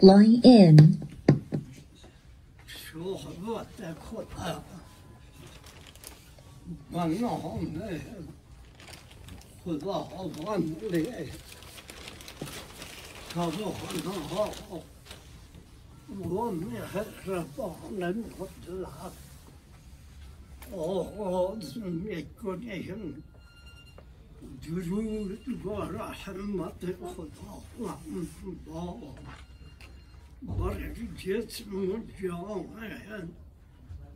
Line in. صحبت خودم به نام خداوند توانا و مهربان مطلق آغاز می‌کنیم درود و رحمت خداوند با بر جسم و جامعه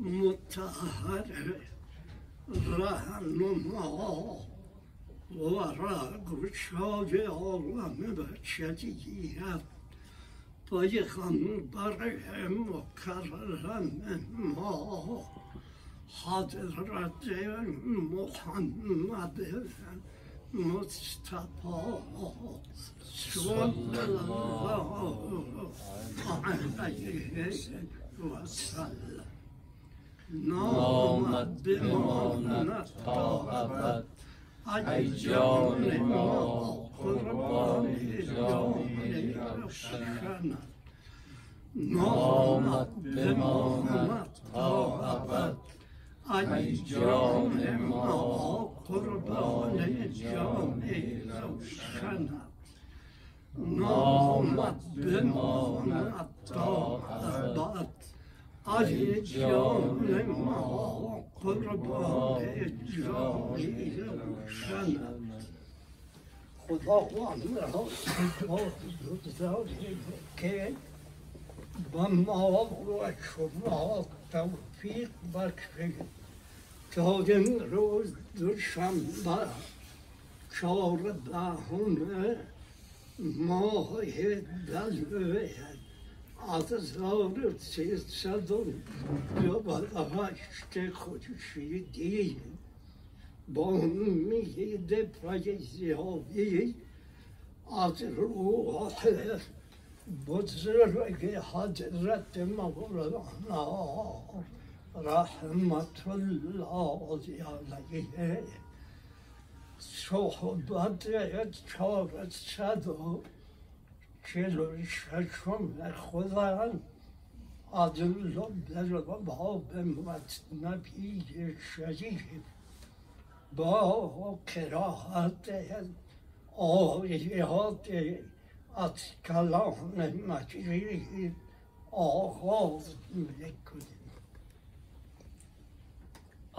متحر رهنما و رگشای عالم بشریت پیغمبر مکرم ما حضرت محمد مصطفى صلى الله عليه وسلم نامت بمانت تا ابد ای جان ما قربان جان روشنت نامت بمانت ابد ای جان ما قربان جان روشنت نامت بماند تا ابد ای جان ما قربان جان روشنت خداوند را سپاس که به ما و شما توفیق بخشید تا این روز دوشنبه چهاردهم ماه دلوه از هزار سیصد و نود و هشت خورشیدی با امید فیضیابی از روح بزرگ حضرت مولانا رحمت الله علیه صحبت چهارصد و چهل و ششم خودم از لب باب مصنبی شریف با قرائت آیات از کلام مجید آغاز می‌کنیم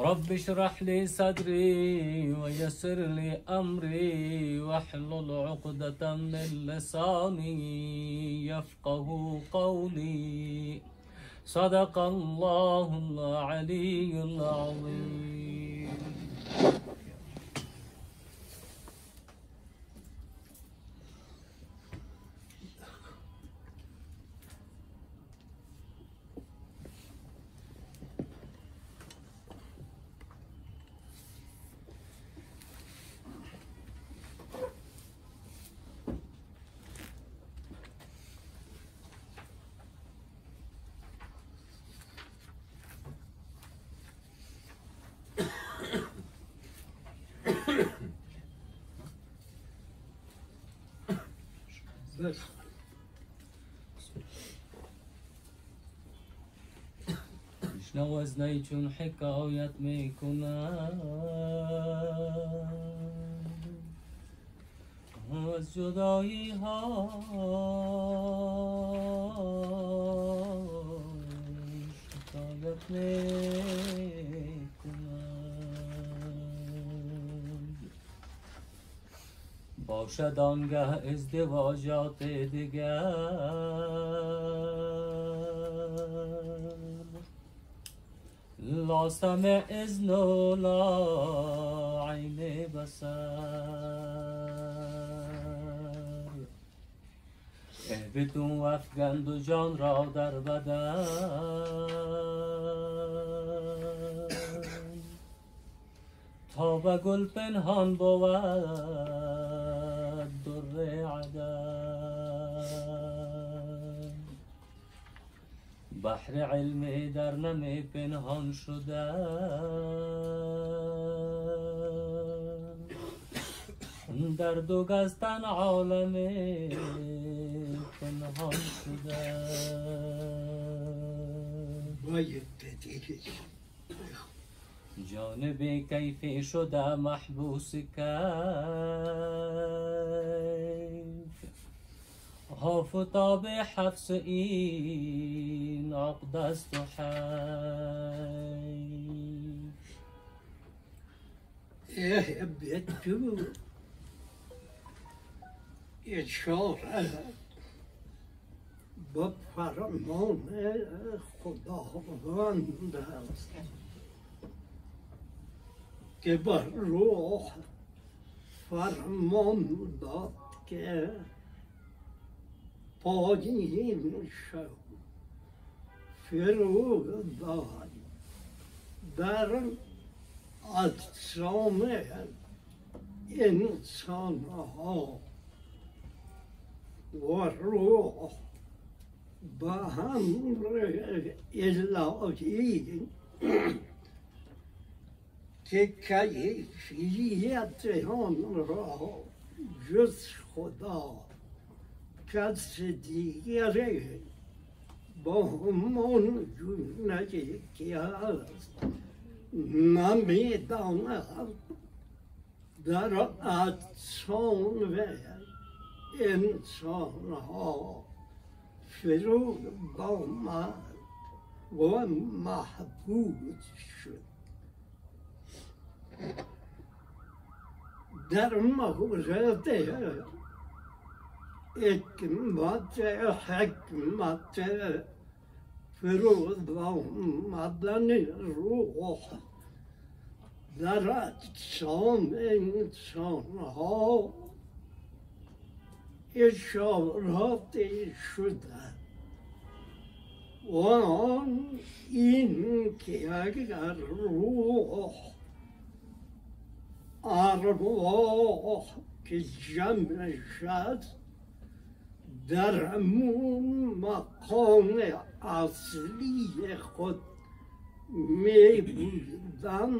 رب اشرح لي صدري ويسر لي أمري واحلل عقدة من لساني يفقه قولي. صدق الله العلي العظيم. بس شنو زنيتون حكايات ميكونا؟ از جدایی ها. شکایت باشد آنگه ازدواجات دیگر. لا سمع اذن و لا عین بسر اهبتون و افگند و جان را در بدن. تا به گل پنهان بود. بحر علم در نم پنهان شده. در دو گستن عالم پنهان شده. جانب کیف شده محبوس کیف. آفتاب حفظ این عقد است و اه بدو اشاره با فرمان خداوند است که بر روح فرمان داد که پایین شو فرود داد در اجسام انسان ها و روح به امر الهی که کیفیت آن را جز خدا کس دیگری با من جونگی که است نمی‌داند در اجسام انسان ها فرود آمد و محبوب شد در مورد حکمت حکمت فرود آمدن روح در اجسام انسان ها اشارات شده و آن این که اگر روح ارواح که در همون مقام اصلی خود می بودن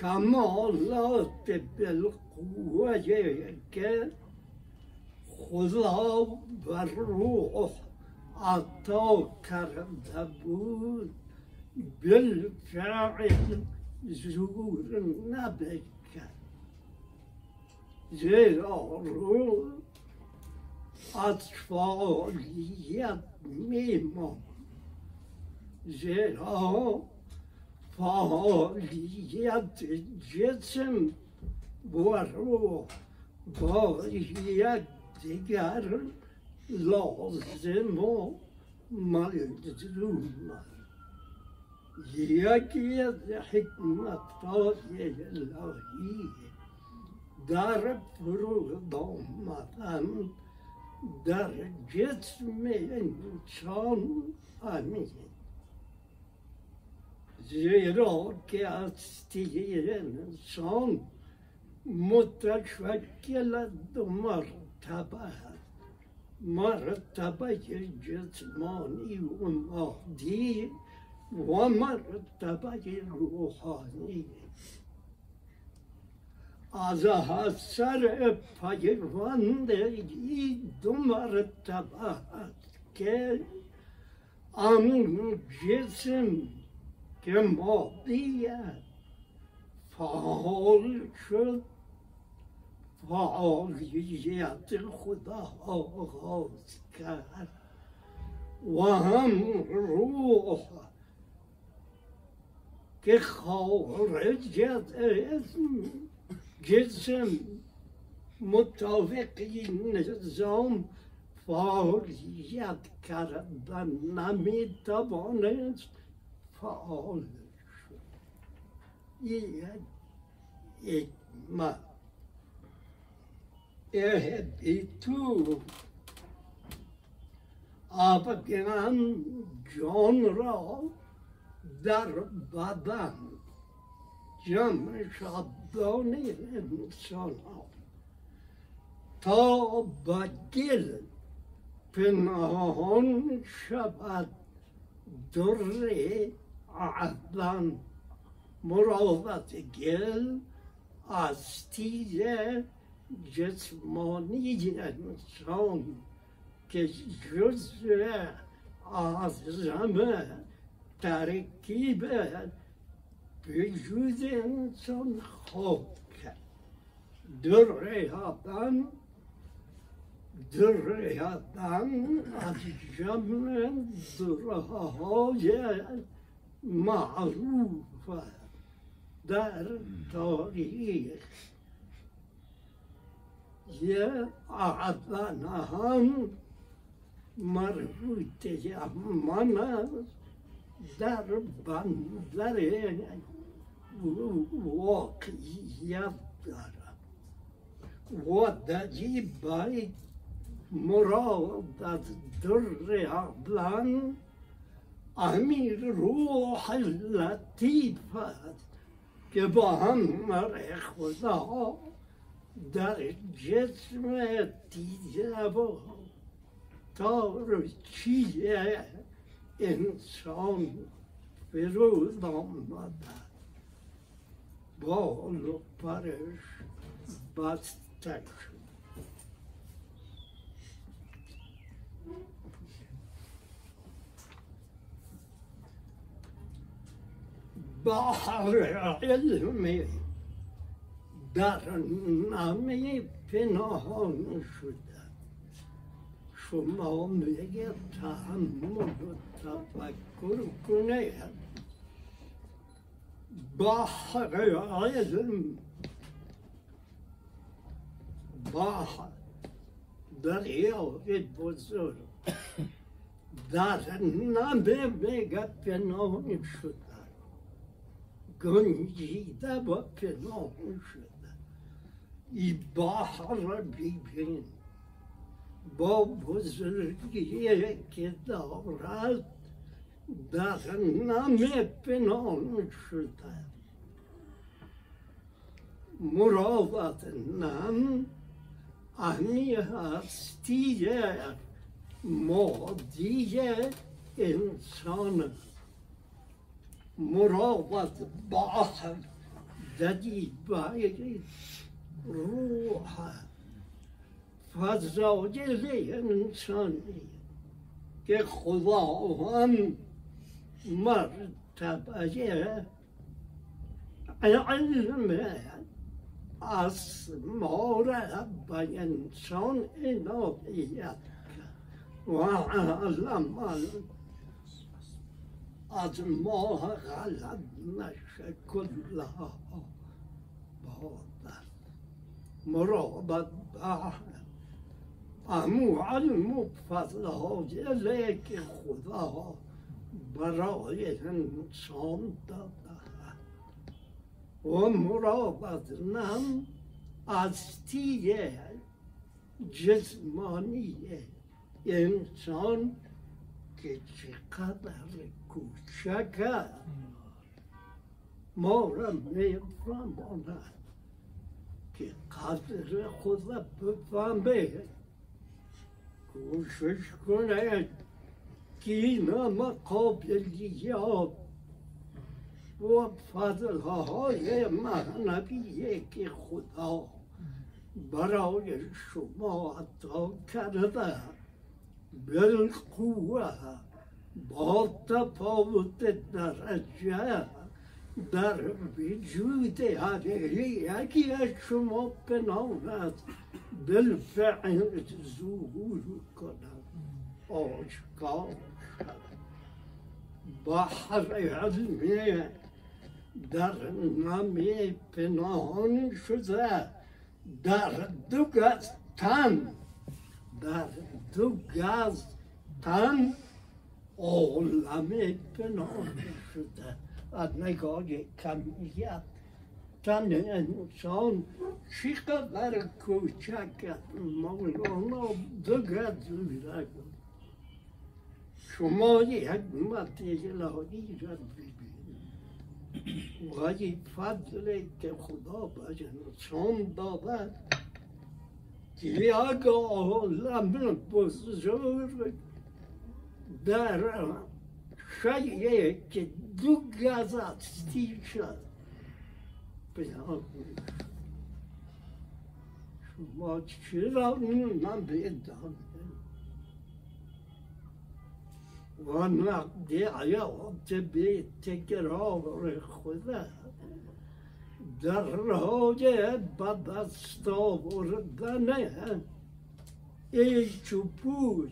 کمالات بالقوه که خدا بر روح عطا کرده بود. بالفعل زور نبکن. زیرا روح اطفالیت میمان زیرا فعالیت جسم و روح با یک دیگر لازم و ملزوم یکی از حکمت های الهی در فرود آمدن در جسم انسان همین. زیرا که هستی انسان متشکل دو مرتبه مرتبه جسمانی و مادی و مرتبه روحانی. از پیوند این دو مرتبه که آن جسم که مادی فعال شد فعالیت خدا آغاز کرد. و هم روح که خارج از جسم مطابق این نظام فعالیت کردن نمی‌توانست فعال شد. یک حکمت تو آبگن جان را در بدن جمع شدان انسان ها تا به پنهان شود در عدن مراوت گل از تیز جسمانی انسان که جزء اعظم ترکیب وجود انسان خواب کرد در یادن در یادن از جمع درهای معروف در تاریخ یه اعظم هم مربوط من در بندر واقعیت دارد و دجی باید مراد از در عبلان امیر روح لطیف است که با هم خدا در جسم دیده و تارچیه انسان فرود آمده و پرش بسته شد بحر علمی در نامه پنهان شده شما میگه تحمل و تفکر کنه بحر علم بحر دریای بزرگ. در نامه میگه پنهان شده گنجیده و پنهان شده ای بحر ببین با بزرگی که دارد. در نم پنهان شده مراوت نم امی هستی مادی انسان مراوت بحر ددی باید روح فضایل انسانی که خدا هم مرتب أجيها العلم أصمر بينسون إلهيك وعلم أضمها غلبنا كلها بعضا مرابط بعضا أمو علم فضله إليك خذها. برای انسان داده و مرابط نم از تیه جسمانی انسان که چقدر کوچک ما را میفهماند که قدر خود بفهمه کوشش کنه که اینا مقابلیات و فضلهای معنویه که خدا برای شما عطا کرده بالقوه با تفاوت درجه در وجود هر یکی از شما است بالفعل ظهور کند آشکار شد بحر علمی در نمی پنهان شده. در دو گز تن در دو گز تن عالم پنهان شده. از نگاه کمیت تن انسان چی قدر کوچک مولانا دو گز شما یک مت الهی را ببینید ولی فضل که خدا به انسان داده که یک عالم بزرگ در شیعه که دو گز هستی شد. بیان شما چرا من بدانم و نقدی حیات به تکرار خدا در راه به دست آوردن ای چوپوی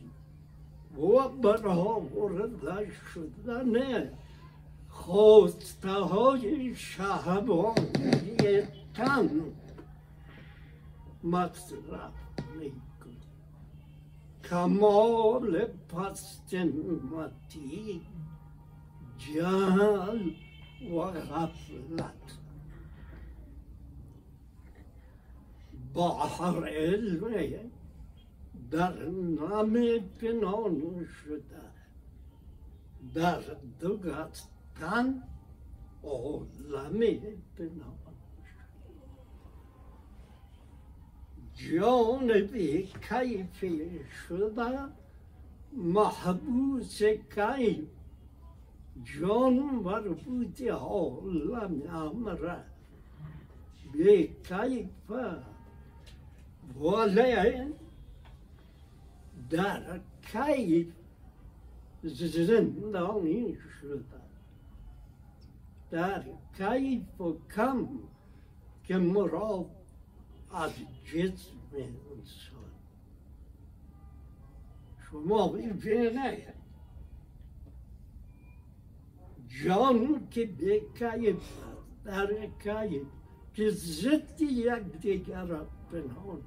و برآورده شدن خواسته های شهبانی تن مصرف میکن کمال پست متی جهل و غفلت بحر علم در نام پنهان شده در دو تن عالم پنهان جان بی کیفی شده محبوس کیف جان مربوط عالم امره بی کیف ولی در کیف زندانی شده در کیف و کم که مراد از انسان شما ببینید جان که به کیف در کیف که ضد یک دیگر را پنهان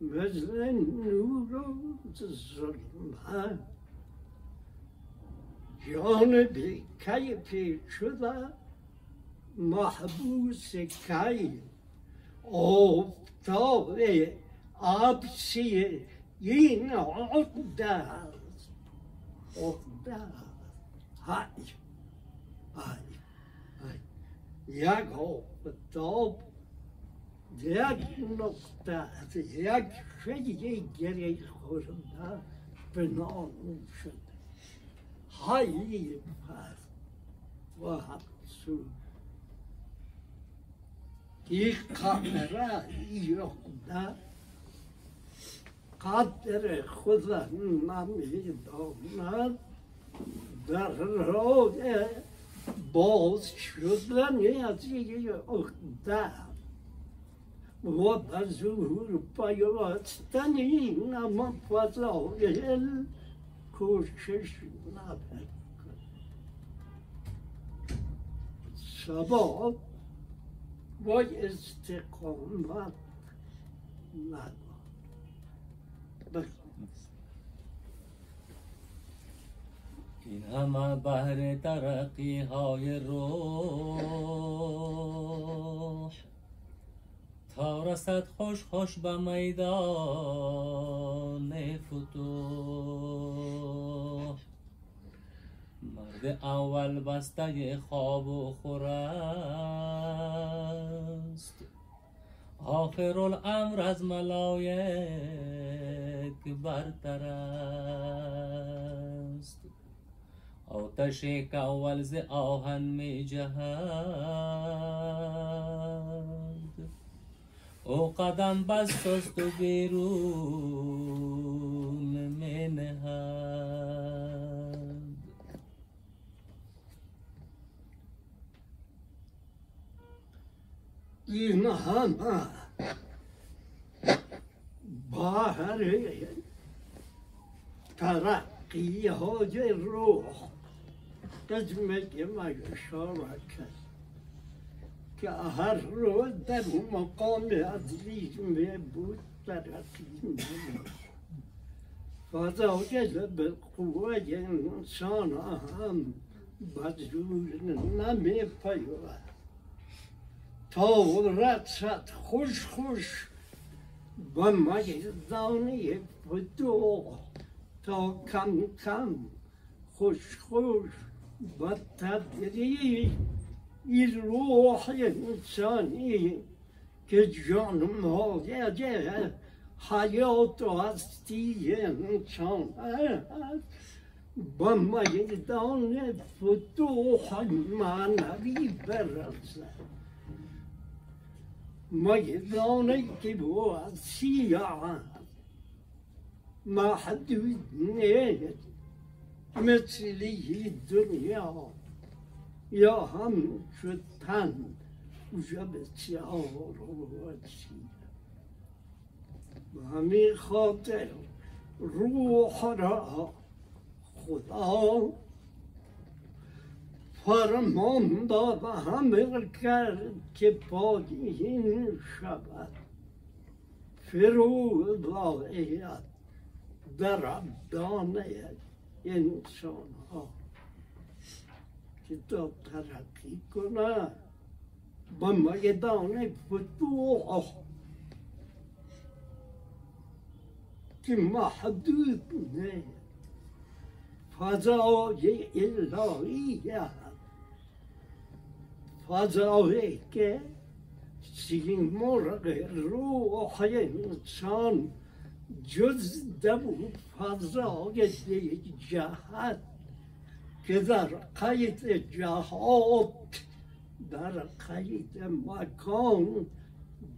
نور و ظلمت جان به کیف شده آفتاب عبسی این عقده است عقده است های های های یک آفتاب یک نقطه است یک شیء گره خورده به نام شده این قدره یخده قدر خود نمی‌داند در راه باز شدن از یک عقده و به ظهور پیوستن این اما فضایل کوشش نبرد و استقامت. این همه بهر ترقی های روح تا رسد خوش خوش به میدان فتوح. مرد اول بسته خواب و خورست آخر الامر از ملایک برتر است آتش که اول ز آهن می جهد. او قدم بست است و بیرون می نهد. همه بهر ترقی های روح قسمت مشارکت که هر روز در مقام عزیز می بود ترقی نمود فضایل به قوه انسان هم بدرور نمی پیود تا رسد خوش خوش. به میدان فتوح تا کم کم. خوش خوش. به تدریج این روح انسانی که جان مایه حیات و هستی انسان. است به میدان فتوح معنوی برسد میدانی که واسیع محدود نیست مثلی دنیا یا هم شدن وجه بسیار وسیع و همین خاطر روح را خدا. فرمان داد و همه کرد که پایین شود فرو باید در ابدان انسان ها که تا ترقی کنه با میدان فتوح که محدود نیست فضای الهیه فضایی که سیمرغ روح انسان جز دو فضای جهت که در قید جهات در قید مکان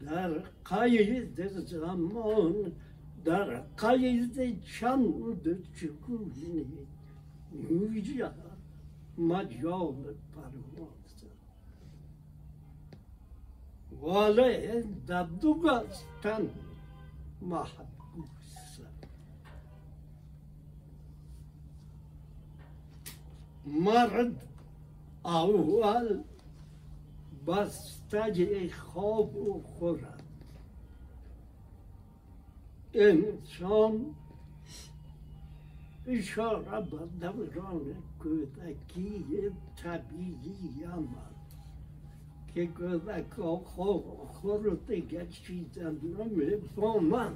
در قید زمان در قید چند چگونه یوجد مجال پرواز ولی در دو گستن محبوس مرد اول بسته خواب و خورد. انسان اشاره به دوران کودکی طبیعی آمد. که کودکا خود گشیدن نمی‌فهمن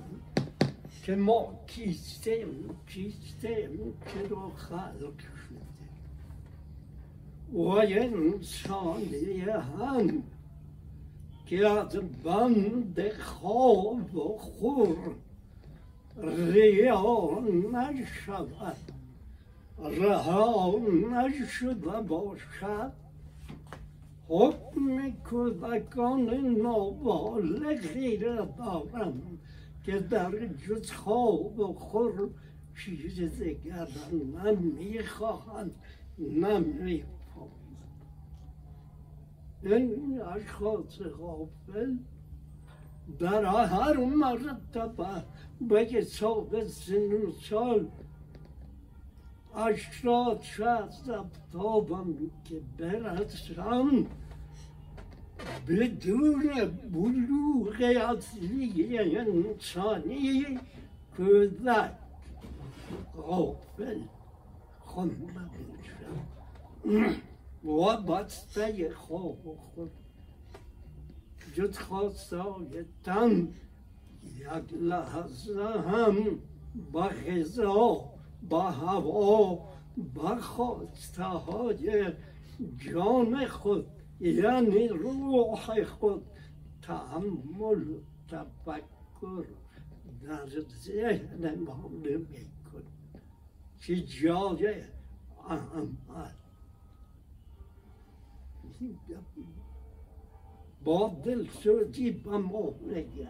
که ما کیستیم کیستیم که رو خلق شده و انسانی هم که از بند خواب و خور ریا نشود رها نشده باشد حکم کودکان نابالغی را دارم که در جز خواب و خور چیز دیگر نمی‌خواهند نمی‌فهمند این اشخاص غافل در هر مرتبه به سال سن و سال اشتاد شست افتابم که برسم بدون بلوغ اصلی انسانی کودک غافل خونده میشم و بسته خواب خود جز خواستای تن یک لحظه هم با غذا با هوا با خواسته های جان خود یعنی روح خود تحمل تفکر در ذهن ما نمی کن که جای احمد با دل سردی به ما نگم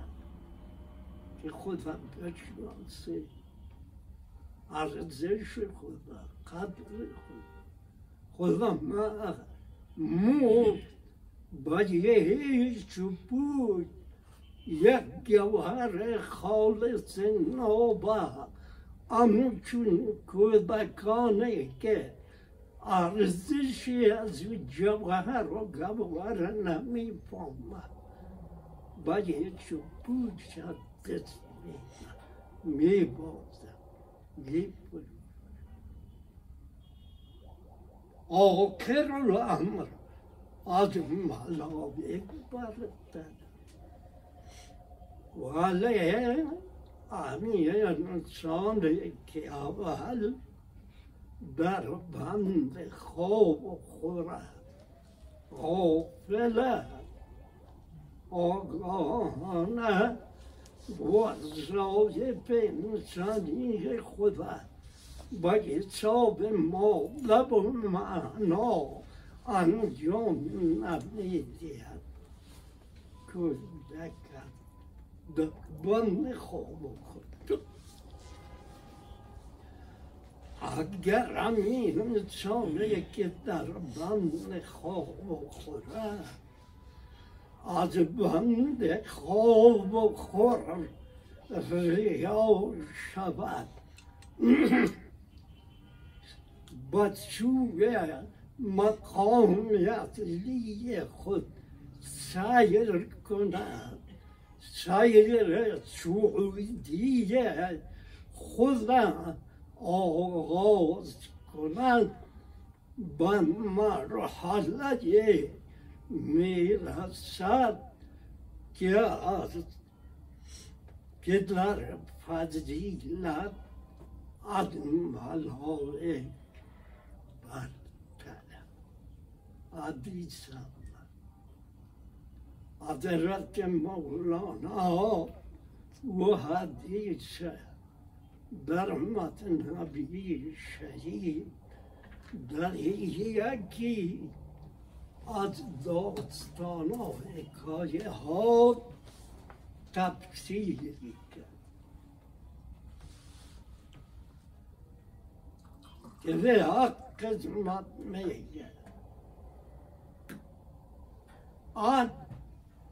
که خودم بشناسه ارزش خدا قدر خود خدا ما مو هیچ بود یک گوهر خالص نابه همچون کودکانه که ارزشی از جواهر و گوهر نمی‌فهمد باید چو پوچ از دست میبازم میپرم آخر الامر از ملائک برتر ولی همین انسان که اول در بند خواب و خوره غافله آگاهانه وظایف انسانی خود با حساب ما لب و معنا انجام نمی‌دهد کودک در بند خواب خود اگر همین انسانی که در بند خواب و خوره از بند خواب خور ریا شود مقام اصلی خود سیر کند سیر سعودی خود آغاز کند به مرحله می‌رسد که از که در فضیلت از ملائک برتر حدیثم حضرت مولانا و حدیث در متن نبی شهید در یکی از داستان و حکایه ها تفسیر کرد که به حق قسمت میگه آن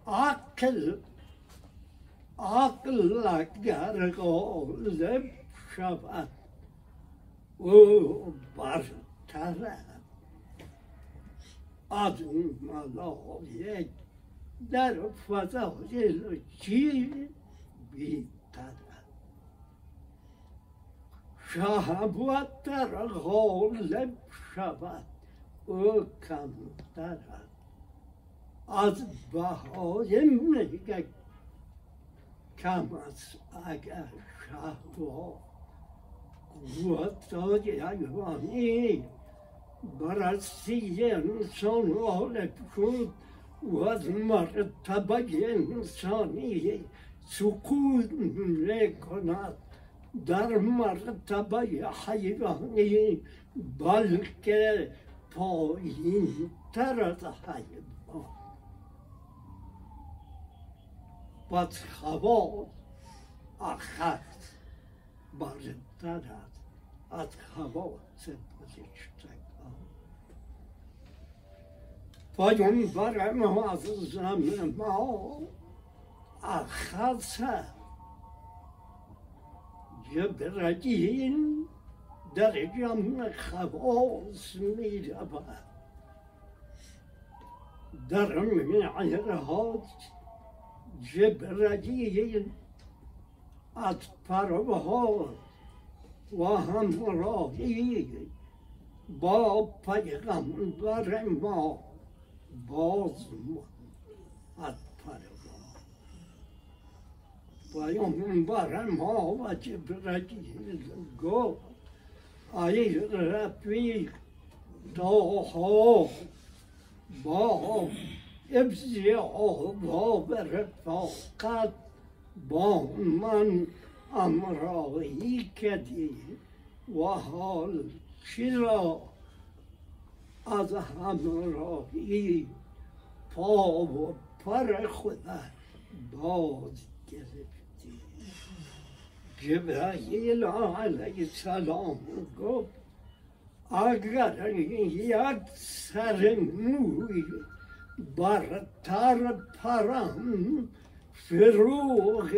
عقل عقل اگر غالب شود او برتر از ملائک در فضایل چی بیتر شهوت در غالب شود او کمتر از بهای میگه کم است اگر شهوات قوتای حیوانی بررسی انسان غالب شد و از مرتبه انسانی سکوت می‌کند. در مرتبه حیوانی بلکه پایین تر از حیوان. پس خواص اخذ برتر از خواص فرشتگان پیامبر معظم ما اخذ جبرائیل در جمع خواص می رود در معراج جبرائیل از پرواز و همراهی با پیغمبر ما باز از پرواز پیغمبر ما و جبرائیل گفت ای رفیق داها با ابزی آباب رفاقت با من امرایی کردی و حال چرا از همراهی پا و پر خدا باز گرفتی جبرائیل علیه السلام گفت اگر یک سر موی برتر پرم فروغ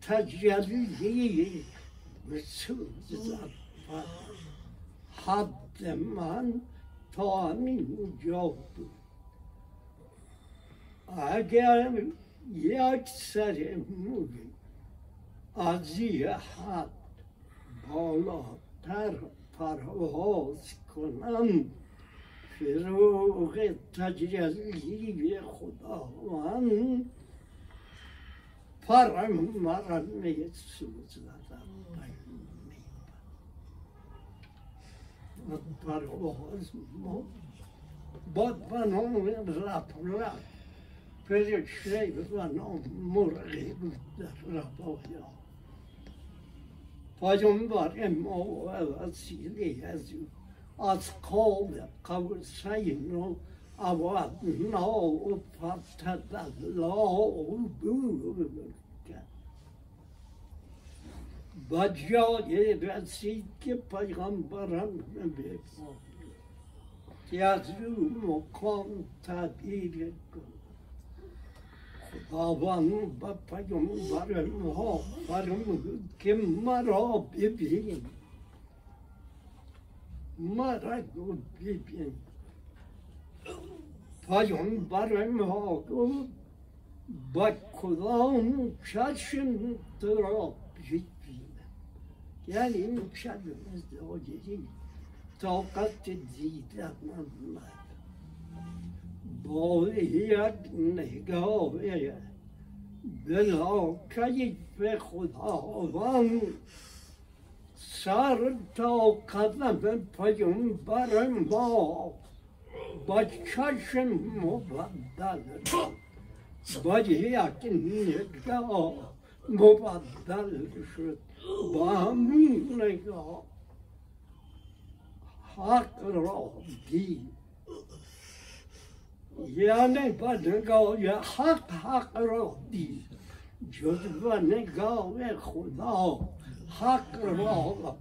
تجلی بسوزد حد من تا همین جا بود اگر یک سر موی از یه حد بالاتر پرواز کنم فروغ تجلی خداوند پرم مرم میسوزدم پرواز ما باد بنام رپ رپ فرشته بنام مرغی بود در ربایا پیامبر ما و وسیله از او از قاب قوسین و اودنا و فتدلا بود و جای رسید که پیغمبرم بفرد که از او مقام تعبیر کن خداوند به پیغمبر ما فرمود که مرا ببین مرا ببین پیغمبر ما گفت با کدام چشم را ببینم یعنی این شب مزداجری طاقت دیدن ندارد با یک نگاه بلا کیف خداوند سر تا قدم پیامبر ما با. چشم مبدل. با یک نگاه مبدل شد. با همین نگاه. حق را دید. یعنی با نگاه حق حق را دید. جز با نگاه خدا. حق را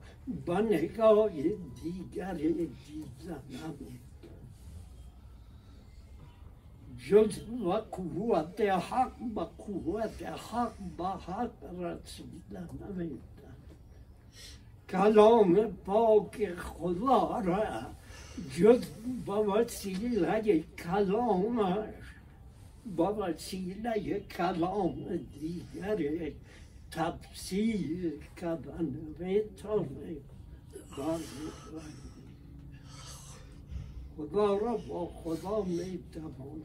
با نگاه دیگر دیدن جز با قوت حق با قوت حق با حق رسیدن نمیدن کلام پاک خدا را جز با وسیله کلامش با وسیله کلام دیگر تفسیر کردن می‌تونه خدا را با خدا می‌توان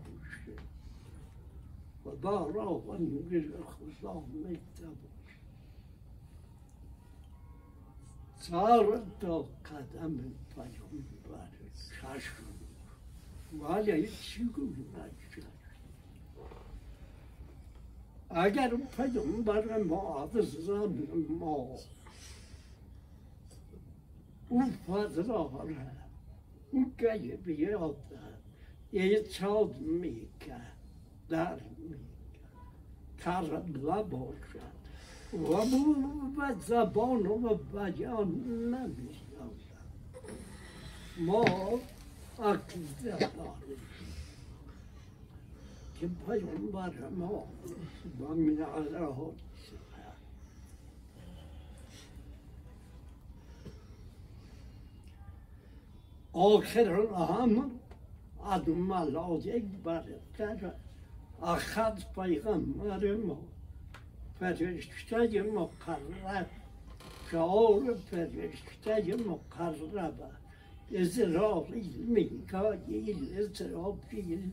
خدا را و نور خدا می‌توان سر تا قدم پیامبر چشم ولی چگونه نشد اگر پیامبر ما عزیزان ما. او فضلاره او که بیاد ایجاد می‌کرد در می‌کرد کرد باشد و به زبان و بیان نمیشنوند ما عقیده داریم. که پیامبر ما با من علیه آخر الامر از ملائک برتر اخذ پیغمبر ما فرشته مقرب شعار فرشته مقرب اسرائیل میکائیل اسرافیل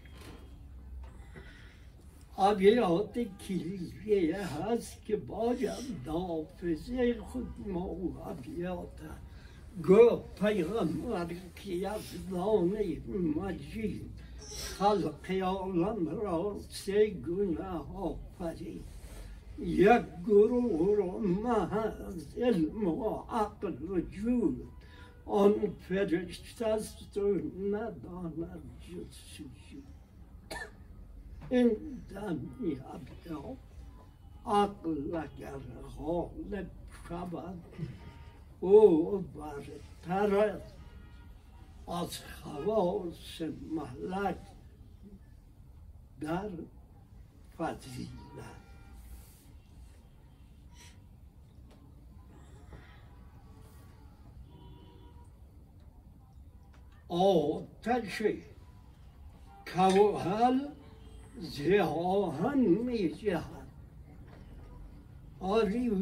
زیاد فکرات آبیات کلیه هست که باید دافزه خود ما و آبیات گو پیغمبر که از دانه مجید خلق عالم را سه گناه آفرید یک گروه رو محض علم و عقل وجود آن فرشته است و نداند جز آدم میابیا عقل اگر غالب شود او برتر از خواص ملک در فضیلت آتش کوهل زهاهن می جهد آریو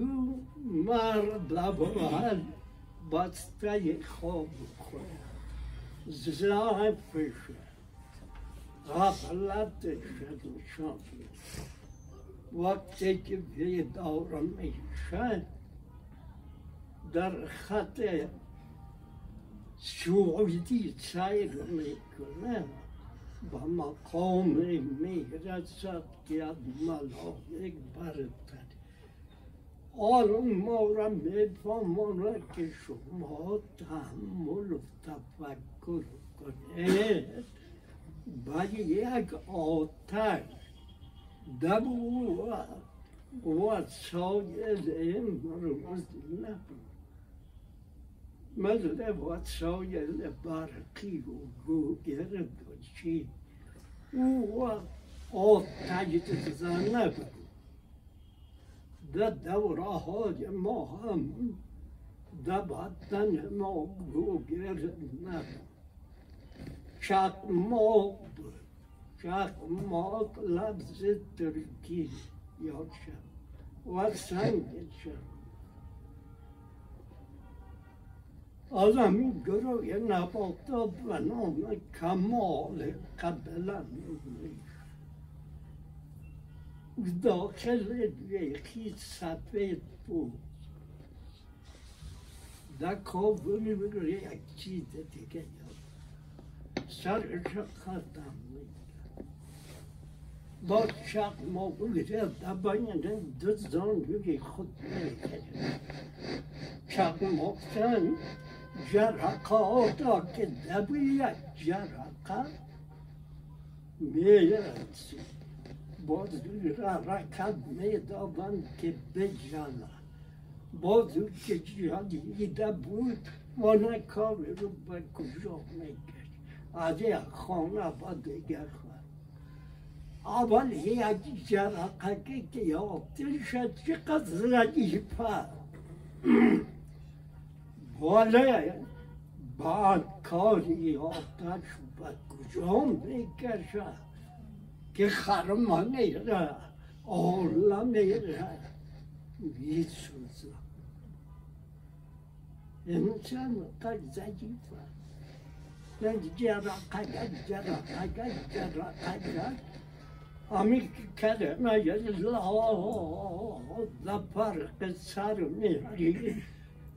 مر لبهل بسته خواب خود ضعفش غفلتش نشان وقتی که بیدار میشه در خط سعودی سیر می‌کنه و مقام که از ملائک برتر حال ما را میفهمانه که شما تحمل و تفکر کنید بر یک آتش دبو وسایل امروز نبود مثل وسایل برقی و گوگر داشتی او آتش زنه بود در دوره های ما هم در بدن ما گوگر نبود چکماق بود چکماق لفظ ترکی یاد شد و سنگ شد همین گروه نباتات و نام کمال قبلا داخل یکی سفید بود در کابل یک چیز دیگه سرش خردم با شق ما بگیره دباین دو زانوی خود می‌گیره شق مفتن جرقاتا که دبی جرقا می‌رسی باز رکب میدابن که بجانا باز که جهادیده بود مانه کار رو به کجا می‌کرد از یک خانه با دیگر خواهد اول یک جرقه که یافته شد چقدر ردیفه ولی بعد کاری یافتش به کجا می‌کشد که خرما میره آلا میره میسوزه انسان قد ضعیفه جرقه جرقه جرقه همین کلمه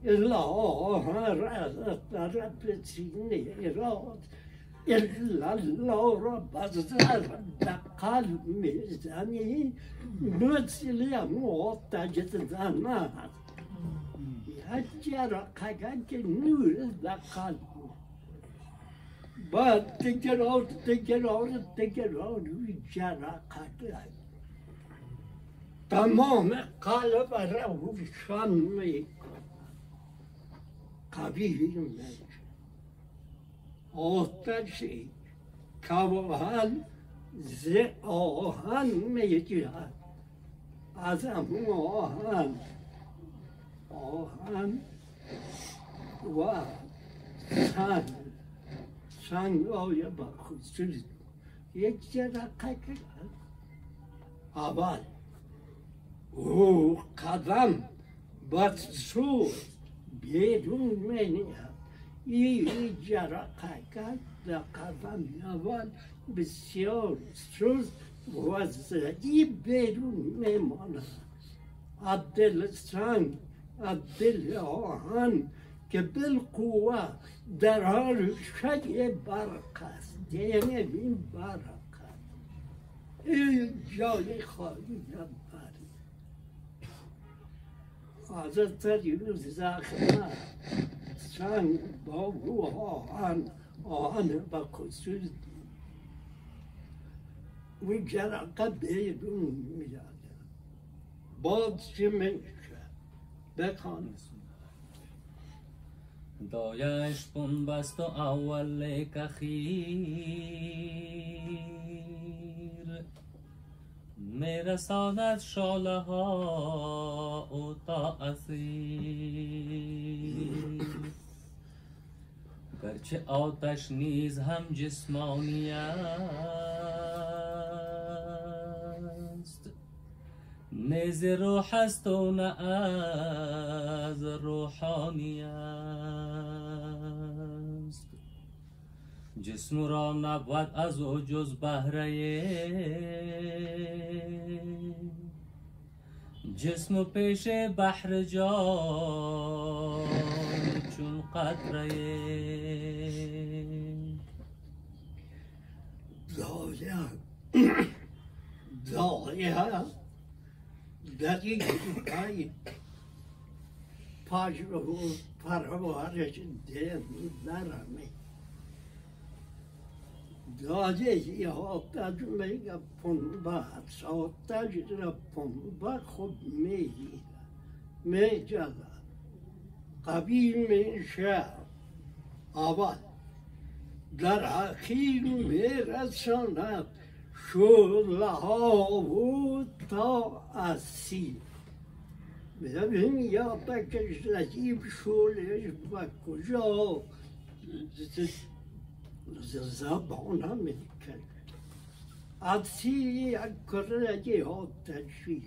الله در فرق سر میری الله را به سینه را الا الله را بزر در قلب می‌زنی مثل معتجد زنه یک جرقه که نور در قلب بعد تکرار تکرار تکرار جرقه تمام قلب را روشن میکن قوی میشه آتشی کوهن ز آهن میجهد از همون آهن آهن و سنگ سنگ آیا با خصوص یک جرقه کرد اول او قدم بد سود منید این جرقه در قدم اول بسیار سست و زدی بیرون میماند از دل سنگ دل آهن که بالقوه در حال شد برق است یعنی این برق است این جای خالی نبرد حضرت زخمه سنگ با روح آهن آهن با خصوص و جرقه بیرون میاد باز چه میشه بکن دایش بون بست و اول کخیر میرساند شاله ها او تا گرچه آتش نیز هم جسمانی است نیز روح است و نه از روحانی است. جسم را نبود از او جز بهره. جسم پیش بحر جان چون قطره. دایه دایه دقیقه پاش رو پروارش دل نرمه. داده یا تاج میگه پنبه ساتاج را پنبه خود می‌گیره میجده قبیل میشه. اول در اخیر میرساند. شله ها و تا اسی ببین یا بکش لطیب شولش و کجا؟ زبانم میکن اسی کرده ها تشویه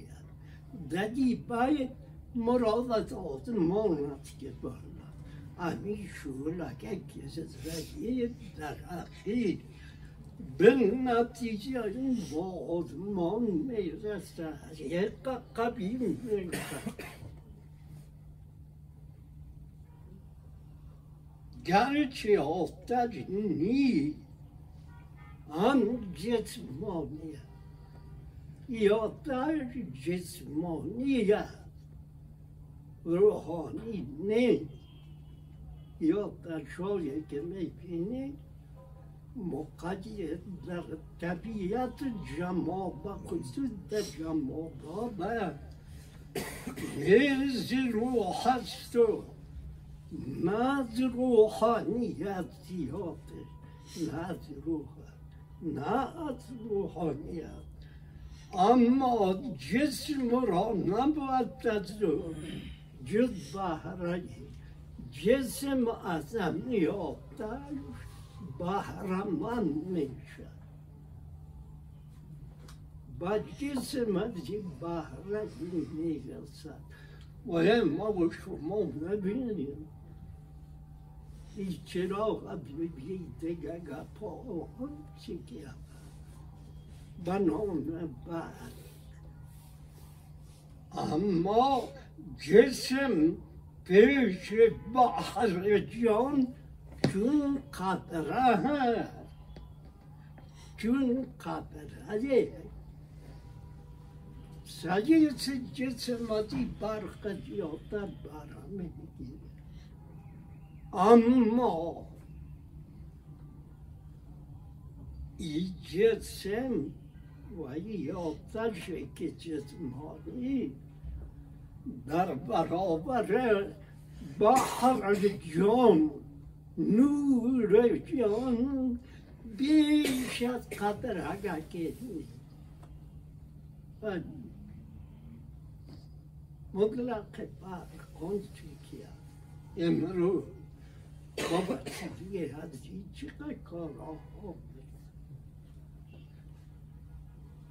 دادی باید مرادات مانت که بالا امی شولا که کسی در اخیر به نتیجه این بازمان می‌رسد یک قبیل می‌رسد گرچه آتش نی هم جسمانی یا در جسمانی روحانی نیست یا در شایی که می‌بینی مقید در طبیعت جماع و خصوص در جماع و هز روح هست و نه روحانیت زیاده نه از روح نه از اما جسم را نباید از جز بهره جسم از امیاتش بهرمند میشه با جسم از بهره می‌رسد و هم ما و این چراغ ببینید دیگه گپا چی که به نام بعد اما جسم پیش بحر جان چون قطره هست چون قطره سجیس جسم ازی برق زیادتر برا می‌گیره اما این جسم و این آتش که جسمانی در برابر بحر جان نور جان بیش از قدر که مطلق برق آن چیکیه امروز بابا چیزیه هستی چقدر کارها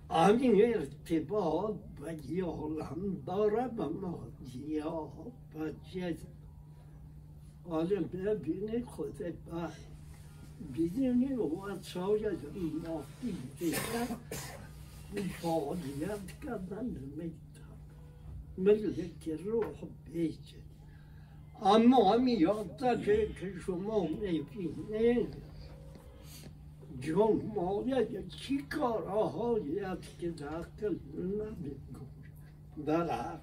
همین ارتباط به یه عالم داره به مادیا و جد حالا ببینی خود بعد بدونی و شاید مادی دیگر فعالیت کردن نمیتن ملک روح بیچه اما همین که شما می‌بینید جمهوریت چی کارهایی است که داخل نمیکن در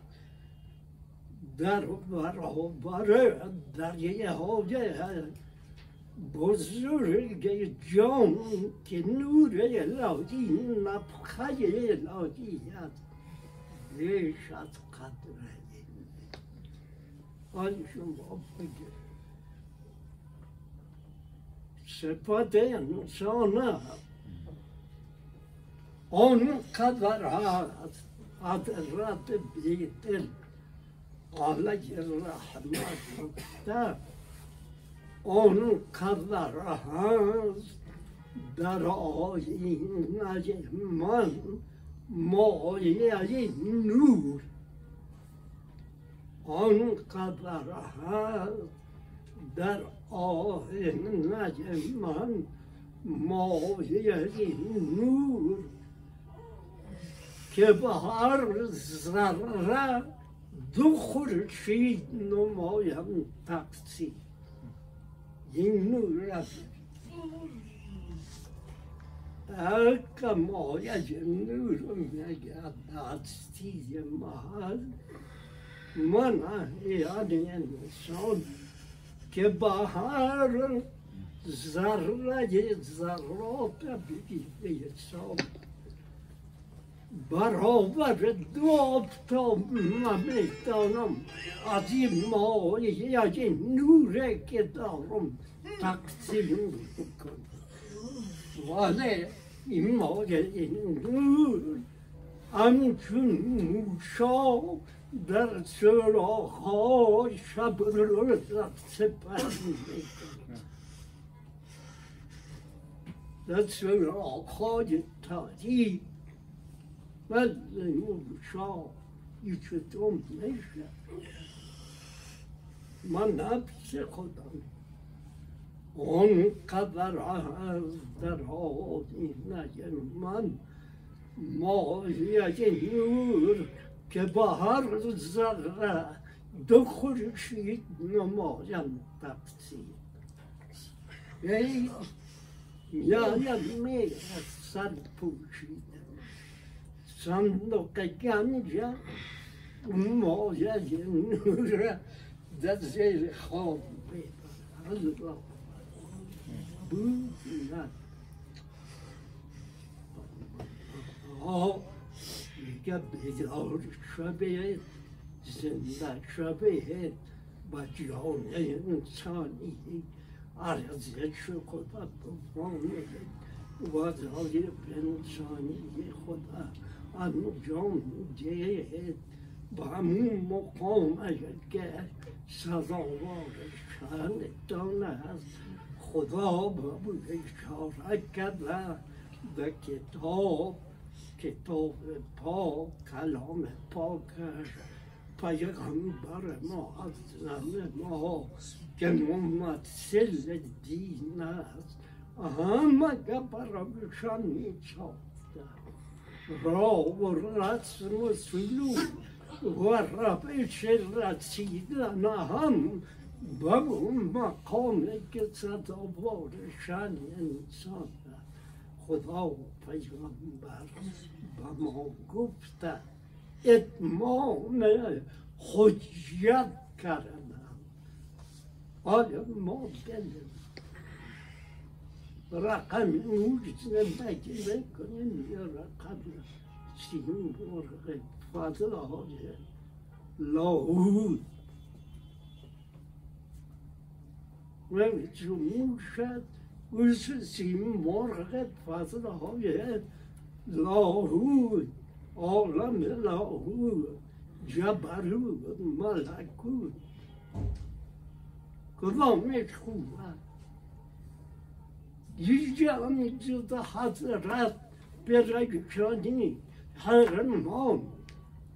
در برابر دریه های بزرگ جان که نور الهی نفخه الهی بیش از قدر حال شما بگه صفت انسان آن قدر هست حضرت بیدل علیه رحمت آن قدر هست در آینه من مایه نور آن قدر هست در آینه من مایه نور که به هر ذره دو خورشید نمایم تقسیم این نور است هر مایه نور میگه هستی محل من یعنی انسان که به هر ذره ذرات بگیده حساب برابر دو آفتاب من می‌دانم از این مایه از این نوره که دارم تقسیم بکنم ولی این مایه این نور همچون موشا در سراخ شب روز سپر می‌کنم در سراخ تاریک ولی موشا یکتون میشه من نفس خودم. اون قدر از در آدینه من ماهی نور که با هر ذره دو خورشید نمایم تقسیم ای میایم می از سر پوشیده. صندوق گنج مایه نور در زیر خواب الله بود نه بیدار شبه زنده شبه با جان انسانی ارزش خدا بفهمه و ظاهر انسانی خدا انجام دهد با همون مقام که سزاوار شان دانه است خدا با اشاره کرده به کتاب کتاب پاک کلام پاکش پیغمبر ما زن ما که ممثل دین است همه برایشان می ساخته را و رسم و سلوک و روش رسیدن هم به اون مقامی که سزاوار شن انسان خدا و پیغمبر به ما گفته اتمام حجیت کردن آیا ما دلیم رقم نور زندگی بکنیم یا رقم سیم مرغ فضل های لاهود و لاهود عالم لاهود جبروت ملکوت کدامش خوبه یه جدا حضرت برگشانی حرمان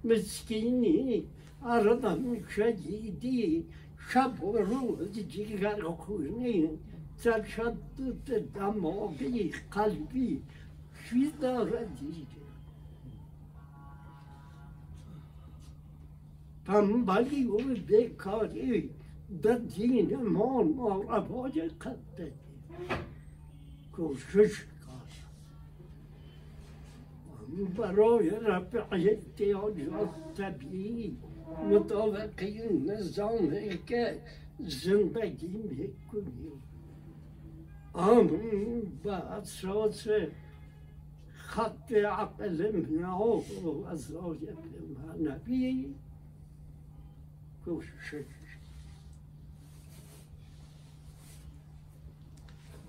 مسکینی آدم شدیدی شب و روز جگر خونی تشدد دماغی قلبی داره دیگه تنبلی و بیکاری در دین ما نارواج قد کوشش کردم برای رفع احتیاجات طبیعی مطابق نظامی که زندگی می‌کنیم هم به اساس خط عقل منه و وظایف معنوی کوشش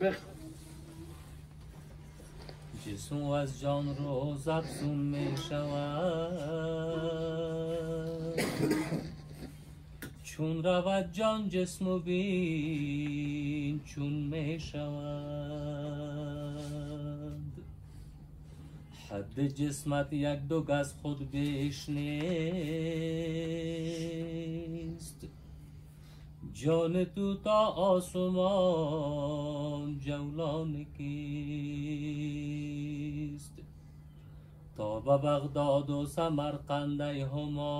بخ جسم و از جان روز افزون می شود. چون رود جان جسم و بین چون می شود. حد جسمت یک دو گز خود بیش نیست جان تو تا آسمان جولان کیست. تا به بغداد و سمرقند همام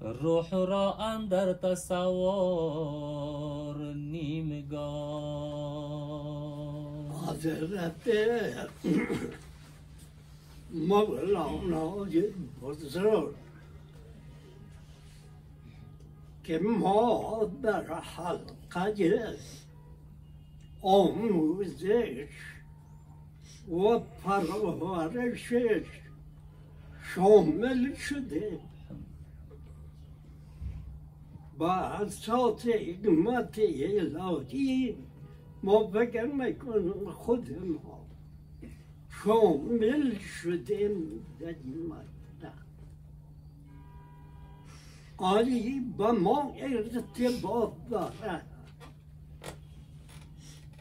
روح را اندر تصور نیمگان حضرت مولانا بزرگ که ما در حلقه آموزش و پرورشش شامل شده با اساس حکمت الهی ما فکر می‌کنیم خود ما شامل شدیم در این مطلب آری با ما ارتباط دارد.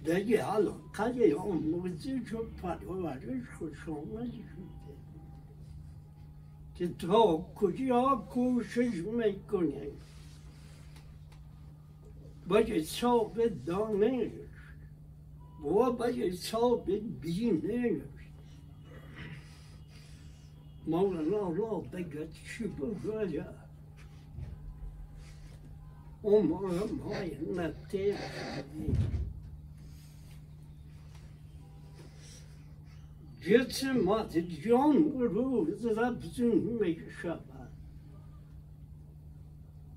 دیگه حلقه آموزش و پرورش خود شامل شده. که تا کجا کوشش می‌کنیم؟ باید ثابت دانش و باید ثابت بینش مولانا را بگه چی بگوید عمرم های نتیب جسمات جان روز ربزون می شود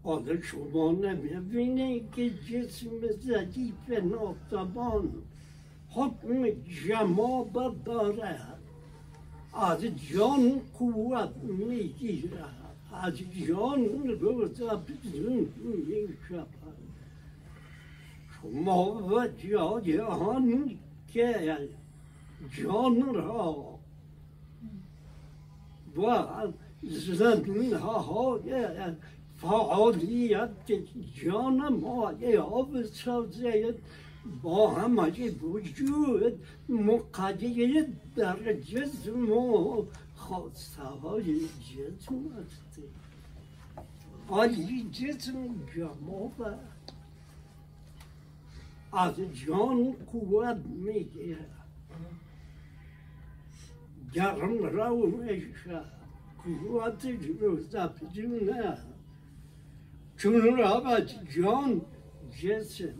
حالا شما نمی‌بینه که جسم ضعیف ناتوان حکم جماع دارد از جان قوت می‌گیرد. از جان روز افزون می شود شما و جان که جان را و زمین های فعالیت جان ما آب سازد با همه وجود مقدر در جسم و خواسته های جسم است. آلی جسم جمع از جان قوت می‌گیرد. گرم رو میشه قوت رو زبجونه. چون رود جان جسم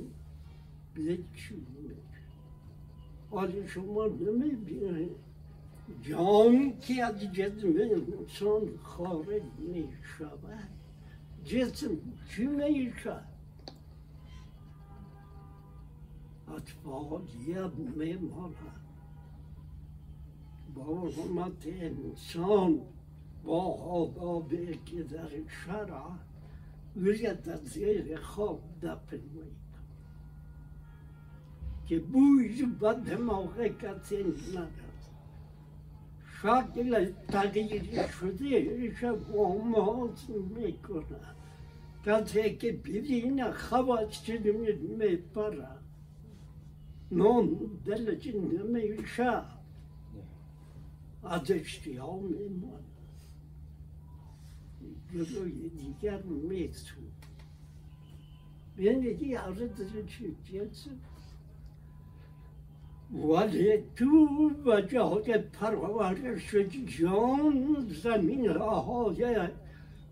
بچونه حالا شما نمی‌بینید جان که از جسم انسان خارج می شود جسم چی می شود اطفالیت می ماند با حرمت انسان با آدابی که در شرع ویژه در زیر خواب دفن Kibuizu bademoreka cenznada. Şakile tariri şudirişe boğmazın mekona. Kazeki birine havaççının me para. Non delecinde me şa. Ateşti yavmim var. Görüyor diğer meksu. Beni diye arıdırın çiftiyesi. ولی تو و جای پرورش جان زمین های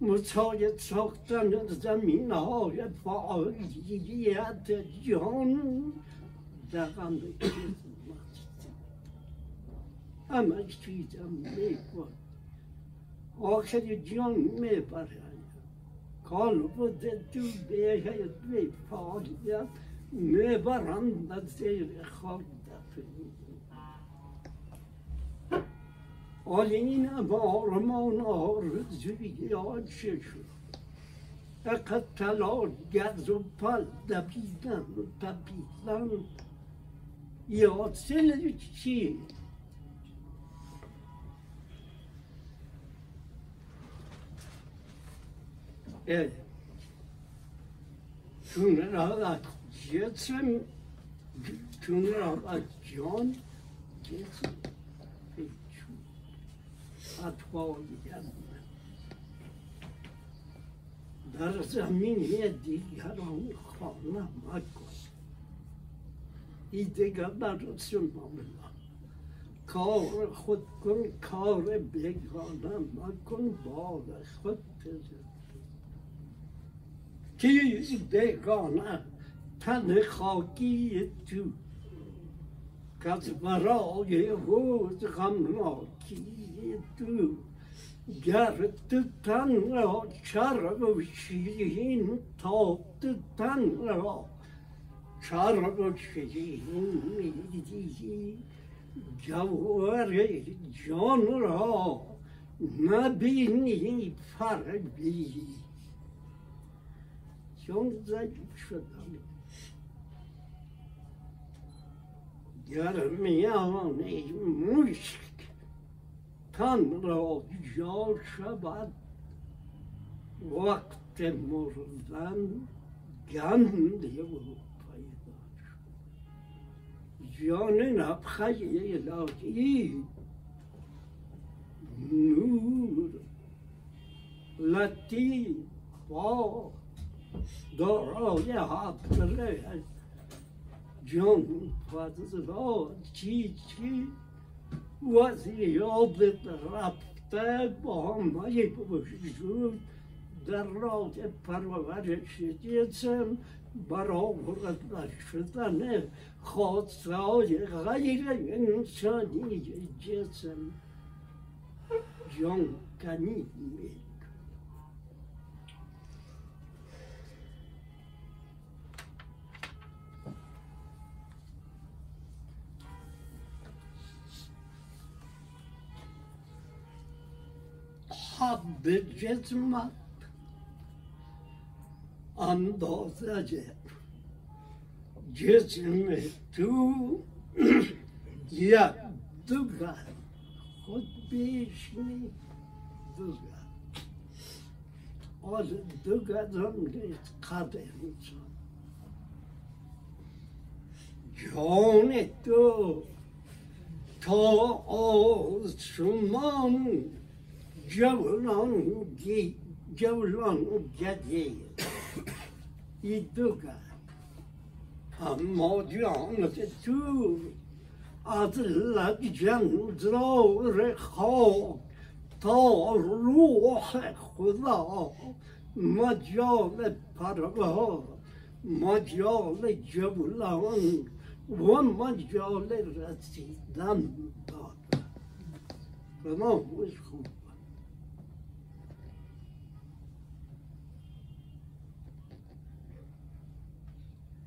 مساعد ساختن زمین های فعالیت جان دقم همه چیزم میکن آخر جان می‌برن کال بوده تو به به فعالیت می‌برند زیر خاک دفن آلین بارمان آرزوی آچه شد اقد تلاش گرز و پل دبیدن و تبیدن یاسل چی اه. چون را جسم چون را جان جسم اطفالیت در زمین دیگران خانه مکن این دیگر برسه مولا کار خود کن کار بگانه مکن بار خود بزن کی بگانه تن خاکی تو کس برای روز غمناکی تو گر تو تن را چرب و شیرین تا تو تن را چرب و شیرین می‌دیدی جوهر جان تن را جا شود وقت مردن گند او پیدا شد جان نفخه الهی نور لطیف با دارای حضره جان فضلا چی چی وزیاد رفته با همه وجود در راه پرورش جسم برآورده شدن خواستهای غیر انسانی جسم جان کنی habicizmat andozaje cizmi tu ya duga hod bişni duga oz duga zomri kademucu Yone tu to o shuman تو تا آسمان جولان گی جولان گدی ای دوگر اما جانت تو از لجن زار خاک تا روح خدا مجال پروا مجال جولان و مجال رسیدن داد فراموش خوب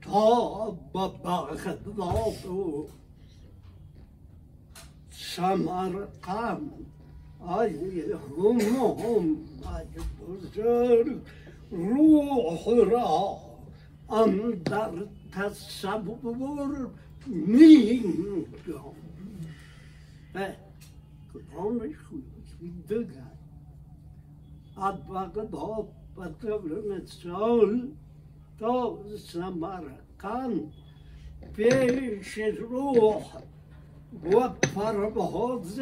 تا با بغداد و سمرقند. ای هم هم ای بزرگ روح را اندر تصور میگم. کدامش خوب دیگر از بغداد به دوران سال تا سمرقند پیش روح و پرواز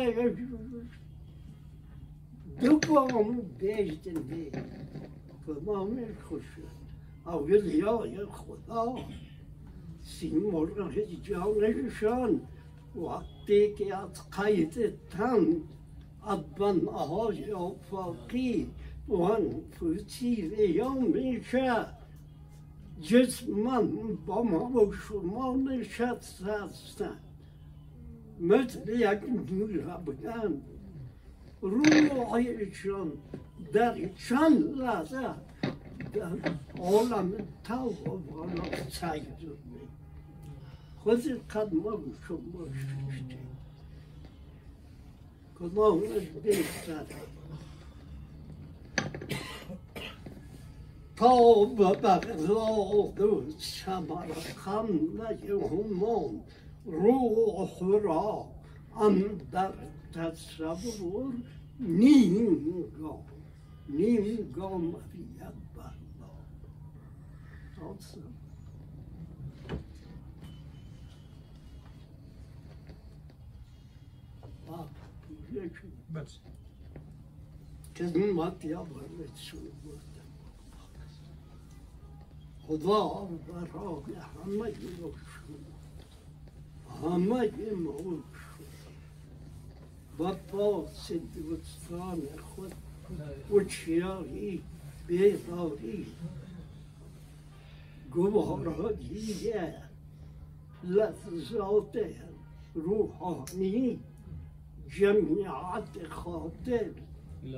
دو گام بیشتر بی تمام خوش شد اولیای خدا سیمرغ جانشان وقتی که از قید تن از بناهای آفاقی و انفسی ریان میشه جسم من با ما و شما نشست هستن مثل یک نور بودن روحشان در چند لحظه در عالم تو و بالا سیدونه خود قدما شما ششته کدامش بهتر تا به بغداد و سمرقند همان روح را اندر تصور نیم گام نیم گام بیاد بردار بس خدمت یا بردشون بردم خدا برای همه روشون همه موشون و پاس دوستان خود هوشیاری بیداری. گوارایی لحظات روحانی جمعیت خاطر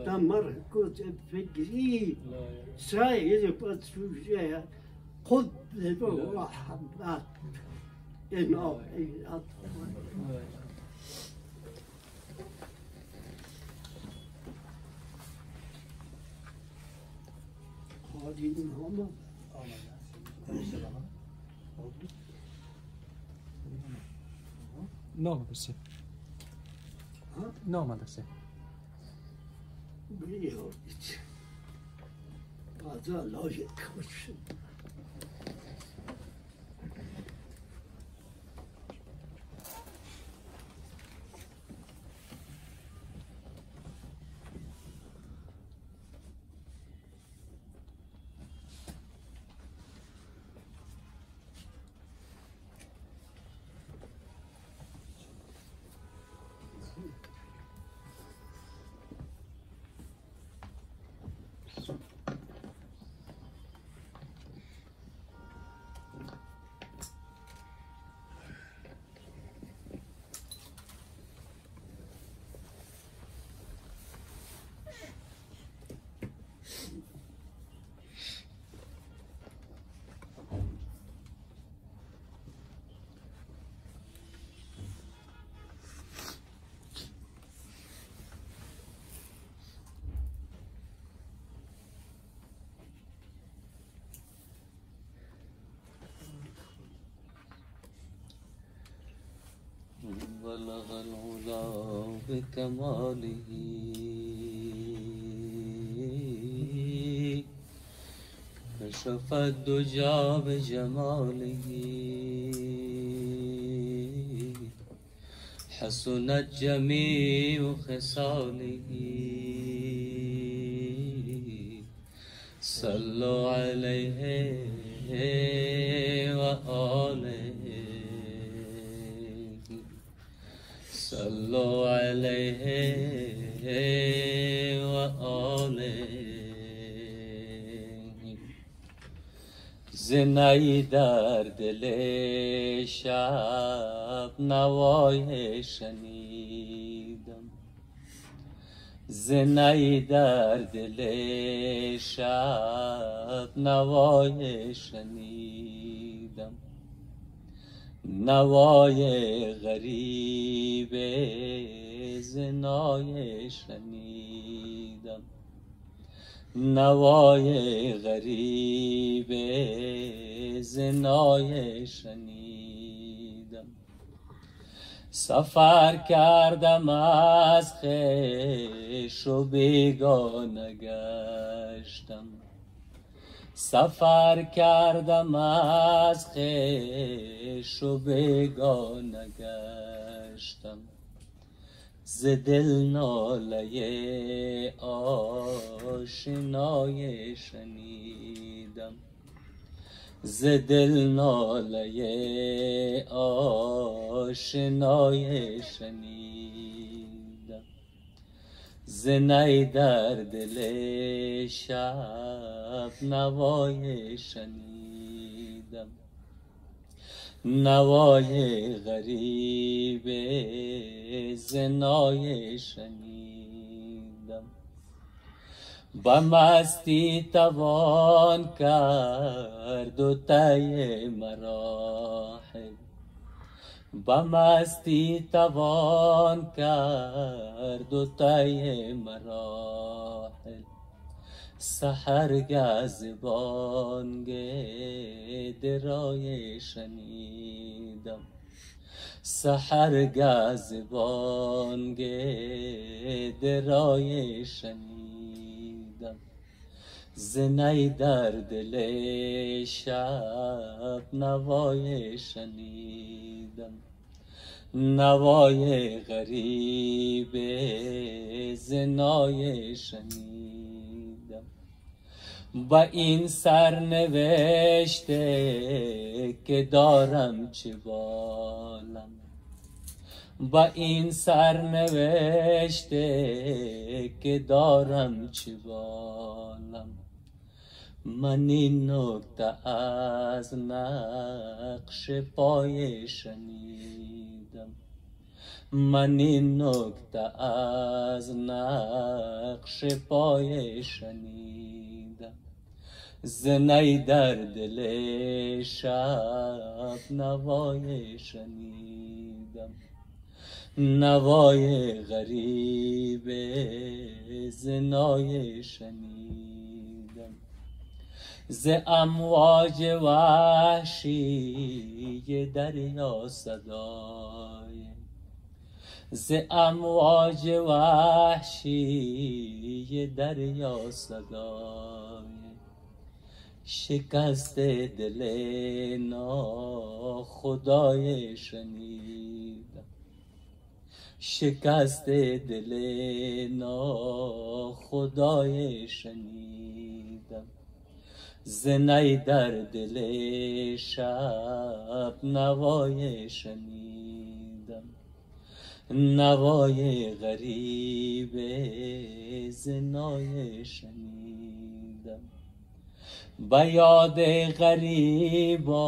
تمرکز فکری خذ. لنوح حبات إنه إن أطول هذه من هما نوم بس نوم بس بليه هذا لوجيك وش بلغ العلا بكماله. كشف الدجى بجماله. حسنت جميع خصاله. صلوا عليه وآله. صلوا عليه وآله زنایی در دل شب نوای شنیدم. زنایی در دل شب نوای شنیدم. نوای غریب زنای شنیدم. نوای غریب زنای شنیدم. سفر کردم از خیش و بیگانه گشتم. سفر کردم از خیش و بیگانه گشتم ز دل ناله آشنای شنیدم. ز دل ناله آشنای شنیدم. زنای در دل شب نوای شنیدم. نوای غریب زنای شنیدم. با مستی توان کرد و تی مراحل. مستی توان کرد و تی مراحل. سحرگه زبانگ درای شنیدم. سحرگه زبانگ درای شنیدم. زنی در دل شب نوای شنیدم. نوای غریب زنای شنیدم. با این سرنوشته که دارم چه بالم. با این سرنوشته که دارم چه بالم. من این نکته از نقش پای شنیدم. من این نکته از نقش پای شنیدم. زنی در دل شب نوای شنیدم. نوای غریب زنای شنیدم. ز امواج وحشی دریا صدای ز امواج وحشی دریا صدای شکست دل نا خدای شنیدم شکست دل نا خدای شنیدم زنی در دل شب نوای شنیدم. نوای غریب زنای شنیدم. با یاد غریبان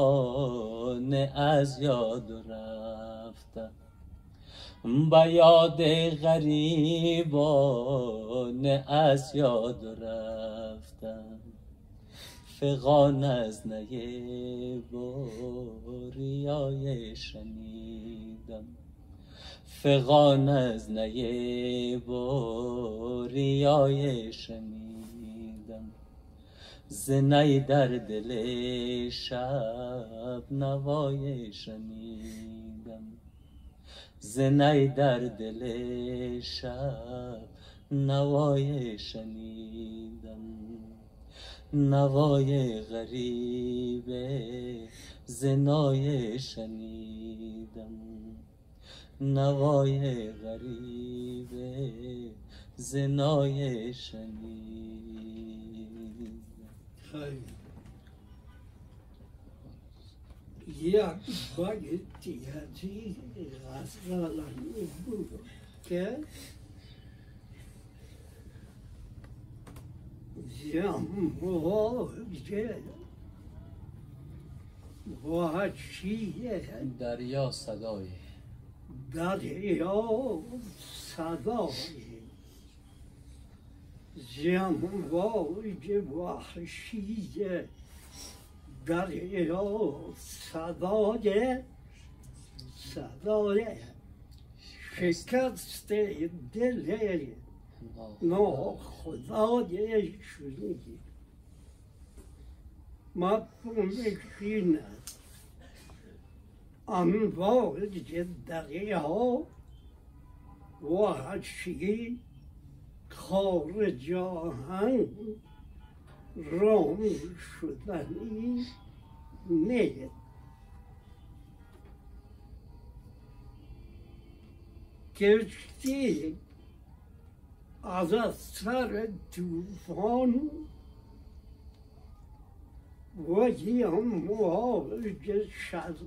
از یاد رفتم. با یاد غریبان از یاد رفتم. فغان از نی بوریای شنیدم. فغان از نی بوریای شنیدم. زنی در دل شب نوای شنیدم. زنی در دل شب نوای شنیدم. نوای غریب زنای شنیدم. نوای غریب زنای شنیدم. یک باگتی هستی غسالانی بود که زمواج وحشیه دریا صدای دریا صدای زمواج وحشیه دریا صدای صدای شکست دل ناخدای شنیدی مفهومش این است امواج دریا وحشی کار جهان رام شدنی نیست کشتی از سر توفان و یه موج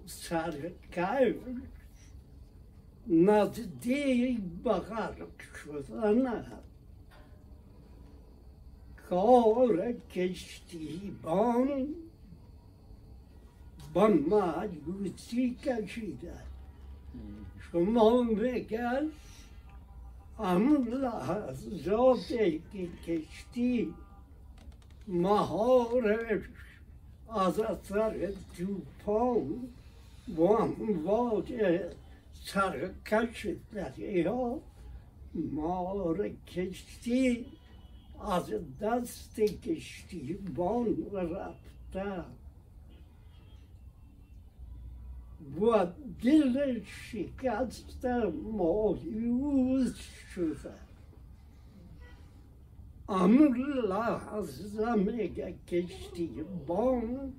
سر کرد نزدیک به غرق شدن کار کشتیبان با مجبوسی کشیده شما بگن همون لحظاتی که کشتی مهارش از اثر توفان و امواج سرکش دریا مار کشتی از دست کشتیبان رفته و دل شکست مایوس شده آن لحظه میگه کشتیبان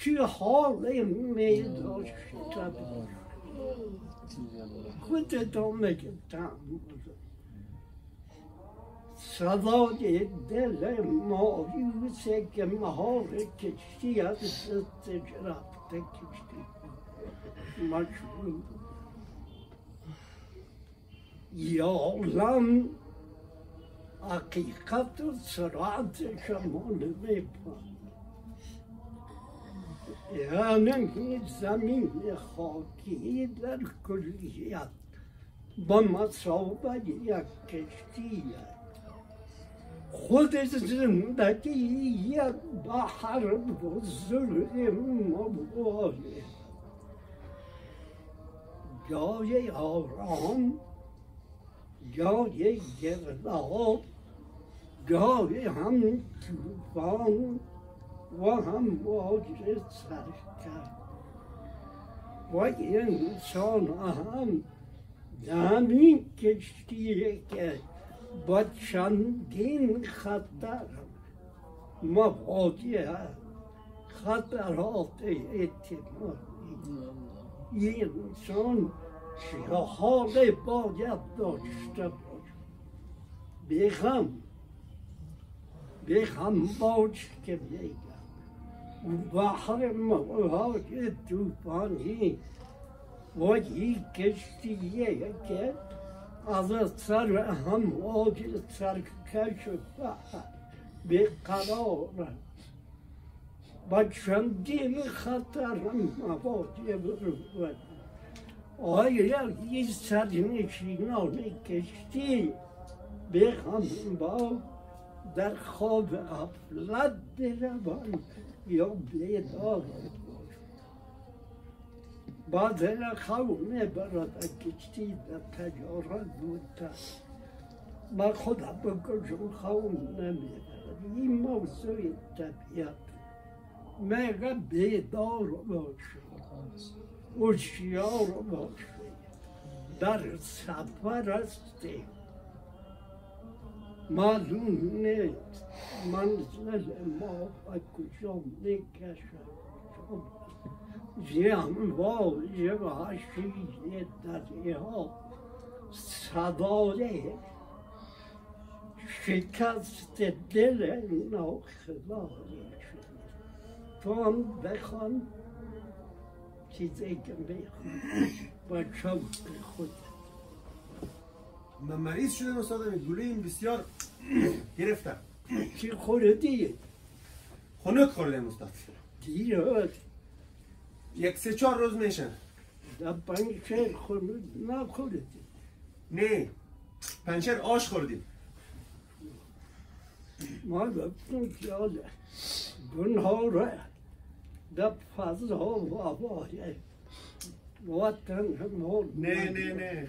که حال می داشته خودتو میگه صدای دل مایوسه که مهار کشتی از دستش رفته کشتی. مجبور یا لم حقیقت و سرعت شما نمیپن یعنی زمین خاکی در کلیت با مسابقه یک کشتی خود زندگی یک بحر بزرگ مباله جای آرام جای گرداب جای هم توفان و هم موج سرکر و انسان هم همین کشتیه که با چندین خطر مواجه خطرات اعتمادی. این انسان حال باید داشته باش بخم بخم باش که میگم. بحر موج توفانی و این کشتیه که از سر همواج سرکش بحر قرار با چندین خطر مواجه برود آیا این سرنشینان کشتی بخوام با در خواب غفلت بروند یا بیدار بعد خونه برادر کشتی در تجارت بودن ما خدا بکشم خون نمی‌برد این موضوع طبیعت میگه بیدار باشه هوشیار باشه در سفر هستی معلوم نیست منزل ما و کجا می‌کشد امواج وحشی دریا صدای شکست دل ناخدایی شد تو هم بخوان که بخوان با چون خود من مریض شدم استاد گلوی این بسیار گرفتم چی خوردی؟ خنک خوردم استاد دیر یک سه چهار روز میشه در پنجشیر خورد؟ نخوردی نه. پنچر آش خوردیم. ما گفتم که گناه را در فضا و هوای وطن ما نه نه نه.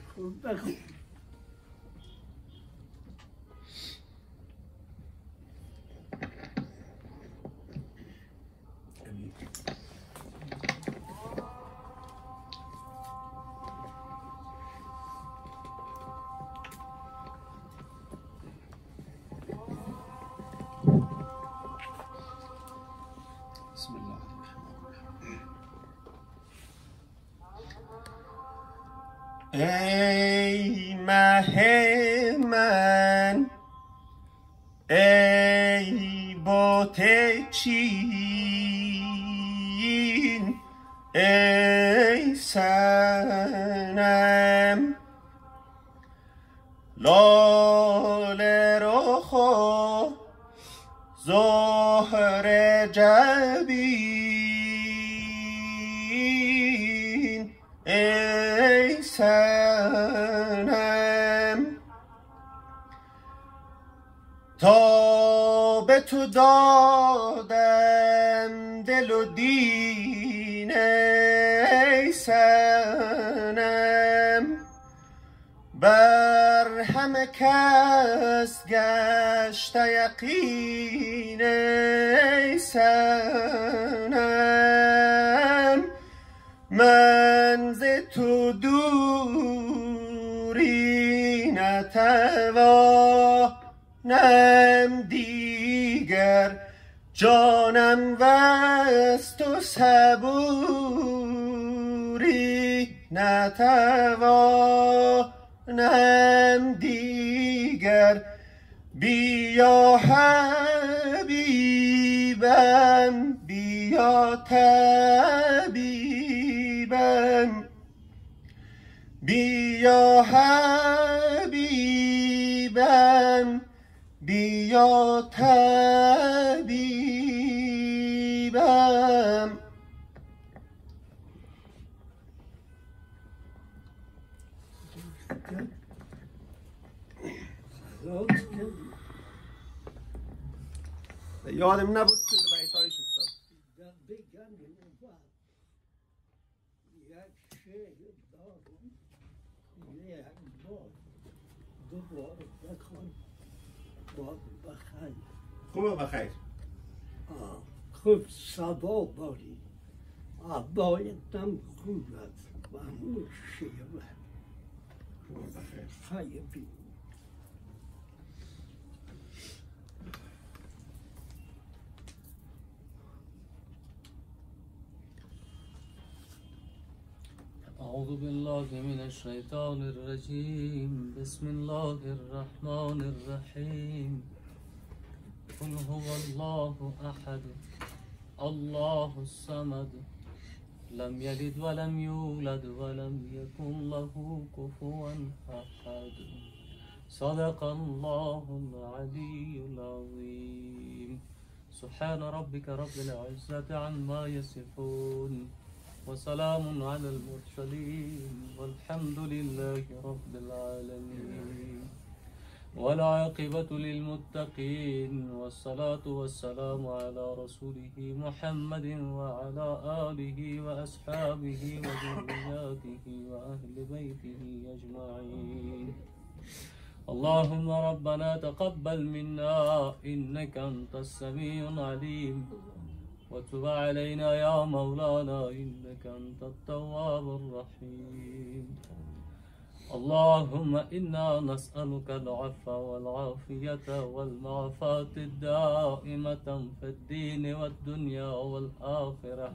ای مه من ای بوت چین ای سنم لاله تو دادم دل و دین سنم بر همه کس گشت یقین سنم من ز تو دوری نتوانم دیگر جانم وست تو صبوری نتوانم دیگر بیا حبیبم بیا طبیبم. بیا حبیبم بیا طبیبم یادم نبود که بیتایش افتاد در بگم اول یک شعر دارم یک بار دوباره بخوان باد بخیر خوبه بخیر خوب سبا باری. عبایتم خوب است و همون شیوه. خوبه بخیر خیلی أعوذ بالله من الشيطان الرجيم بسم الله الرحمن الرحيم قل هو الله أحد الله الصمد. لم يلد ولم يولد ولم يكن له كفوا أحد. صدق الله العلي العظيم. سبحان ربك رب العزة عما يصفون. وسلام على المرسلين والحمد لله رب العالمين. والعاقبة للمتقين والصلاة والسلام على رسوله محمد وعلى آله وأصحابه وذرياته وأهل بيته أجمعين. اللهم ربنا تقبل منا إنك أنت السميع العليم. وتب علينا يا مولانا إنك أنت التواب الرحيم. اللهم إنا نسألك العفو والعافية والمعافاة الدائمة في الدين والدنيا والآخرة.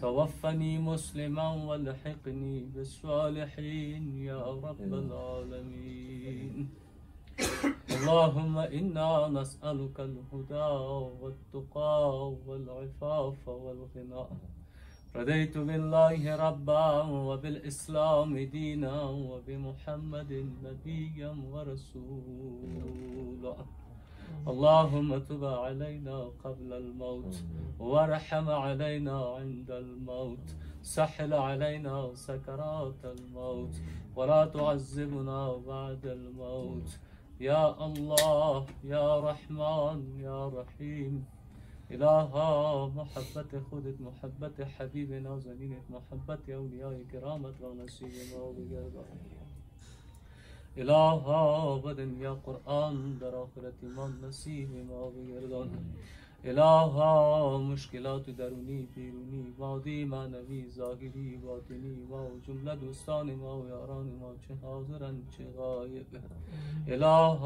توفني مسلما والحقني بالصالحين يا رب العالمين. اللهم إنا نسألك الهدى والتقى والعفاف والغنى. رضيت بالله ربا وبالإسلام دينا وبمحمد نبيا ورسولا. اللهم تب علينا قبل الموت وارحم علينا عند الموت. سحل علينا سكرات الموت ولا تعذبنا بعد الموت. يا الله يا رحمن يا رحيم. إلها محبتي خودت محبتي حبيبي نازنينة محبتي أوليائي كرامة ونسيبي موضي يرضى إلها بدن يا قرآن در آخرتي من ما موضي يرضى إله مشکلات درونی بیرونی مادی معنوی ظاهری باطنی ما و جمله دوستان ما و یاران ما چه حاضرن چه غایب. إله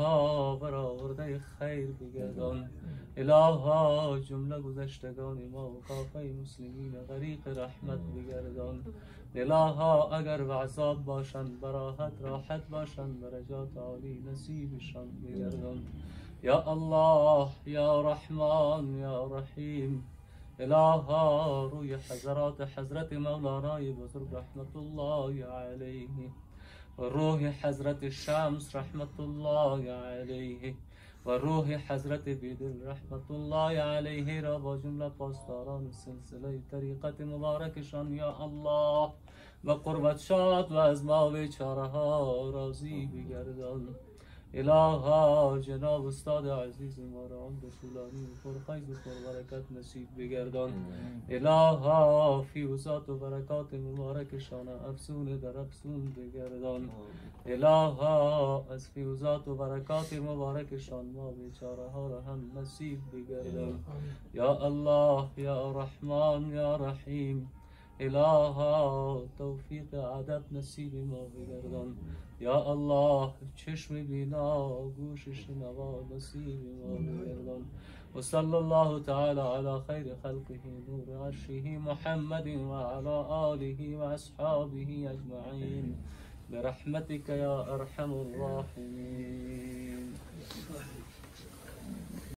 برآورده خیر بگردان. إله جمله گذشتگان ما و کافه مسلمین غریق رحمت بگردان. إله اگر به عذاب باشند براحت راحت باشند درجات عالی نصیبشان بگردان. يا الله يا رحمن يا رحيم. إله روی حضرات حضرت مولانای بزرگ رحمت الله عليه. وروح حضرت الشمس رحمت الله عليه. وروح حضرت بدر رحمت الله عليه. را با جملة پاسداران سلسلة طریقت مبارکشان یا الله. و قربت شاد و از ما بیچاره بگردان. الها جناب استاد عزیز ما را عمر طولانی پرخیز و پربرکت نصیب بگردان. الها فیوزات و برکات مبارکشان افسون در افسون بگردان. الها از فیوزات و برکات مبارکشان ما بیچاره ها را هم نصیب بگردان. یا الله یا رحمان یا رحیم. الها توفیق عدد نصیب ما بگردان یا الله چشم بینا گوش شنوا نصیب ما بگردان وصلى الله تعالى على خير خلقه نور عرشه محمد وعلى آله وأصحابه أجمعين. برحمتك يا أرحم الراحمين.